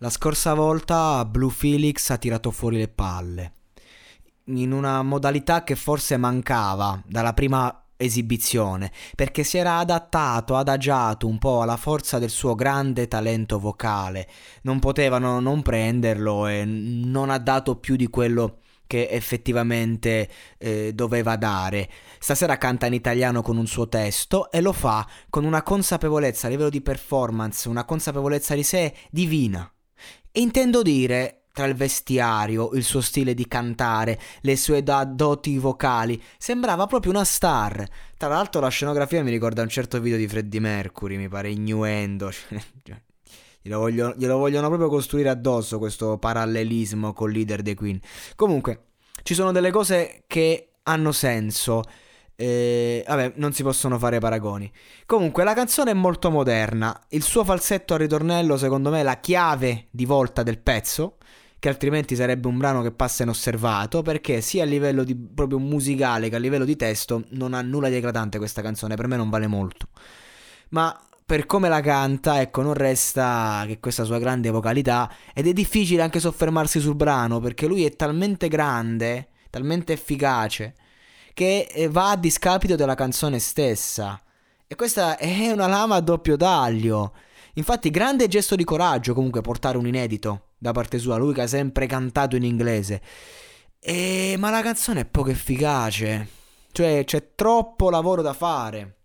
La scorsa volta Blue Felix ha tirato fuori le palle. In una modalità che forse mancava dalla prima esibizione, perché si era adattato, adagiato un po' alla forza del suo grande talento vocale. Non potevano non prenderlo e non ha dato più di quello che effettivamente eh, doveva dare. Stasera canta in italiano con un suo testo e lo fa con una consapevolezza a livello di performance, una consapevolezza di sé divina. E intendo dire tra il vestiario, il suo stile di cantare, le sue doti vocali, sembrava proprio una star. Tra l'altro la scenografia mi ricorda un certo video di Freddie Mercury, mi pare innuendo. Cioè, glielo, vogliono, glielo vogliono proprio costruire addosso questo parallelismo col leader dei Queen. Comunque, ci sono delle cose che hanno senso. Eh, vabbè, non si possono fare paragoni. Comunque, la canzone è molto moderna. Il suo falsetto al ritornello, secondo me, è la chiave di volta del pezzo che altrimenti sarebbe un brano che passa inosservato, perché sia a livello di, proprio musicale che a livello di testo non ha nulla di eclatante questa canzone, per me non vale molto. Ma per come la canta, ecco, non resta che questa sua grande vocalità ed è difficile anche soffermarsi sul brano perché lui è talmente grande, talmente efficace che eh, va a discapito della canzone stessa. E questa è una lama a doppio taglio. Infatti, grande gesto di coraggio comunque portare un inedito da parte sua, lui che ha sempre cantato in inglese. E... Ma la canzone è poco efficace. Cioè, c'è troppo lavoro da fare.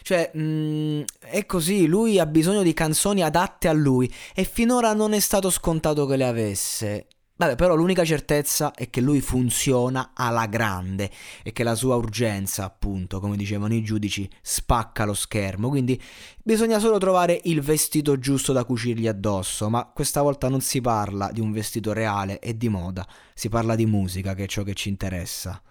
Cioè, mh, mm, è così, lui ha bisogno di canzoni adatte a lui e finora non è stato scontato che le avesse. Vabbè, però l'unica certezza è che lui funziona alla grande e che la sua urgenza, appunto, come dicevano i giudici, spacca lo schermo. Quindi bisogna solo trovare il vestito giusto da cucirgli addosso, ma questa volta non si parla di un vestito reale e di moda, si parla di musica, che è ciò che ci interessa.